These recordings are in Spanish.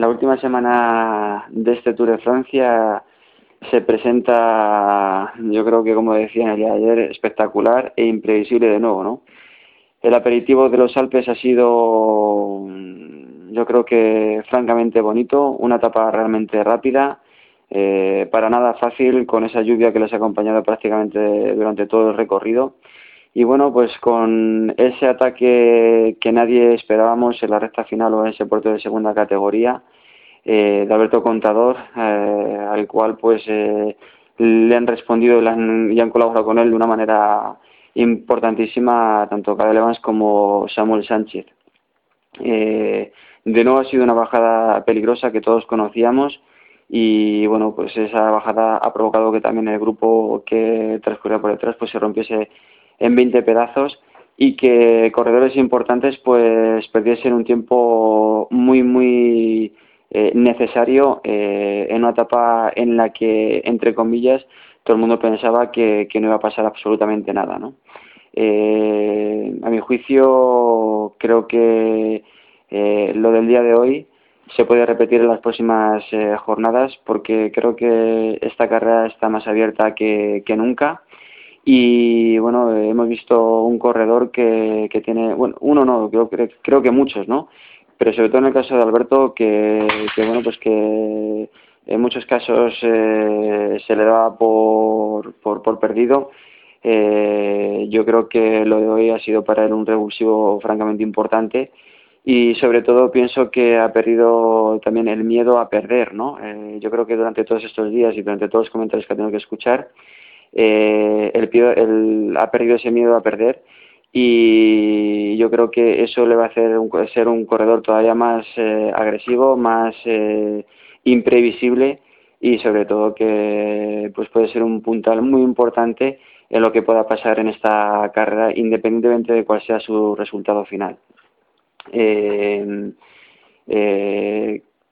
la última semana de este Tour de Francia se presenta, yo creo que como decía en el día de ayer, espectacular e imprevisible de nuevo, ¿no? El aperitivo de los Alpes ha sido, yo creo que francamente bonito, una etapa realmente rápida, eh, para nada fácil con esa lluvia que les ha acompañado prácticamente durante todo el recorrido. Y bueno, pues con ese ataque que nadie esperábamos en la recta final o en ese puerto de segunda categoría, eh, de Alberto Contador, eh, al cual pues eh, le han respondido y, han, colaborado con él de una manera importantísima tanto Cadel Evans como Samuel Sánchez. de nuevo ha sido una bajada peligrosa que todos conocíamos y bueno pues esa bajada ha provocado que también el grupo que transcurría por detrás pues se rompiese en 20 pedazos y que corredores importantes pues perdiesen un tiempo muy muy eh, necesario eh, en una etapa en la que, entre comillas, todo el mundo pensaba que, no iba a pasar absolutamente nada. ¿no? Eh, a mi juicio, creo que lo del día de hoy se puede repetir en las próximas jornadas porque creo que esta carrera está más abierta que, nunca y bueno hemos visto un corredor que, que tiene bueno uno no creo, creo que muchos no pero sobre todo en el caso de Alberto, que, bueno, pues que en muchos casos eh, se le daba por, por, perdido. Eh, yo creo que lo de hoy ha sido para él un revulsivo francamente importante y sobre todo pienso que ha perdido también el miedo a perder, ¿no? Eh, yo creo que durante todos estos días y durante todos los comentarios que ha tenido que escuchar, eh, el, ha perdido ese miedo a perder y yo creo que eso le va a hacer ser un corredor todavía más eh, agresivo, más eh, imprevisible y sobre todo que pues puede ser un puntal muy importante en lo que pueda pasar en esta carrera independientemente de cuál sea su resultado final. Eh,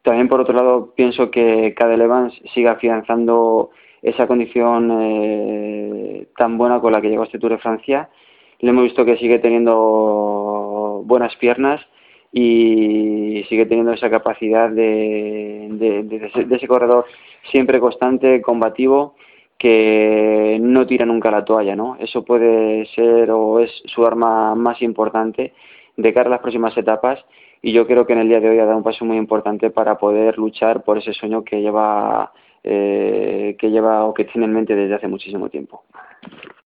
también por otro lado pienso que Cadel Evans sigue afianzando esa condición tan buena con la que llegó a este Tour de Francia le hemos visto que sigue teniendo buenas piernas y sigue teniendo esa capacidad de, de, ese corredor siempre constante, combativo, que no tira nunca la toalla, ¿no? Eso puede ser o es su arma más importante de cara a las próximas etapas y yo creo que en el día de hoy ha dado un paso muy importante para poder luchar por ese sueño que lleva eh, que lleva o que tiene en mente desde hace muchísimo tiempo.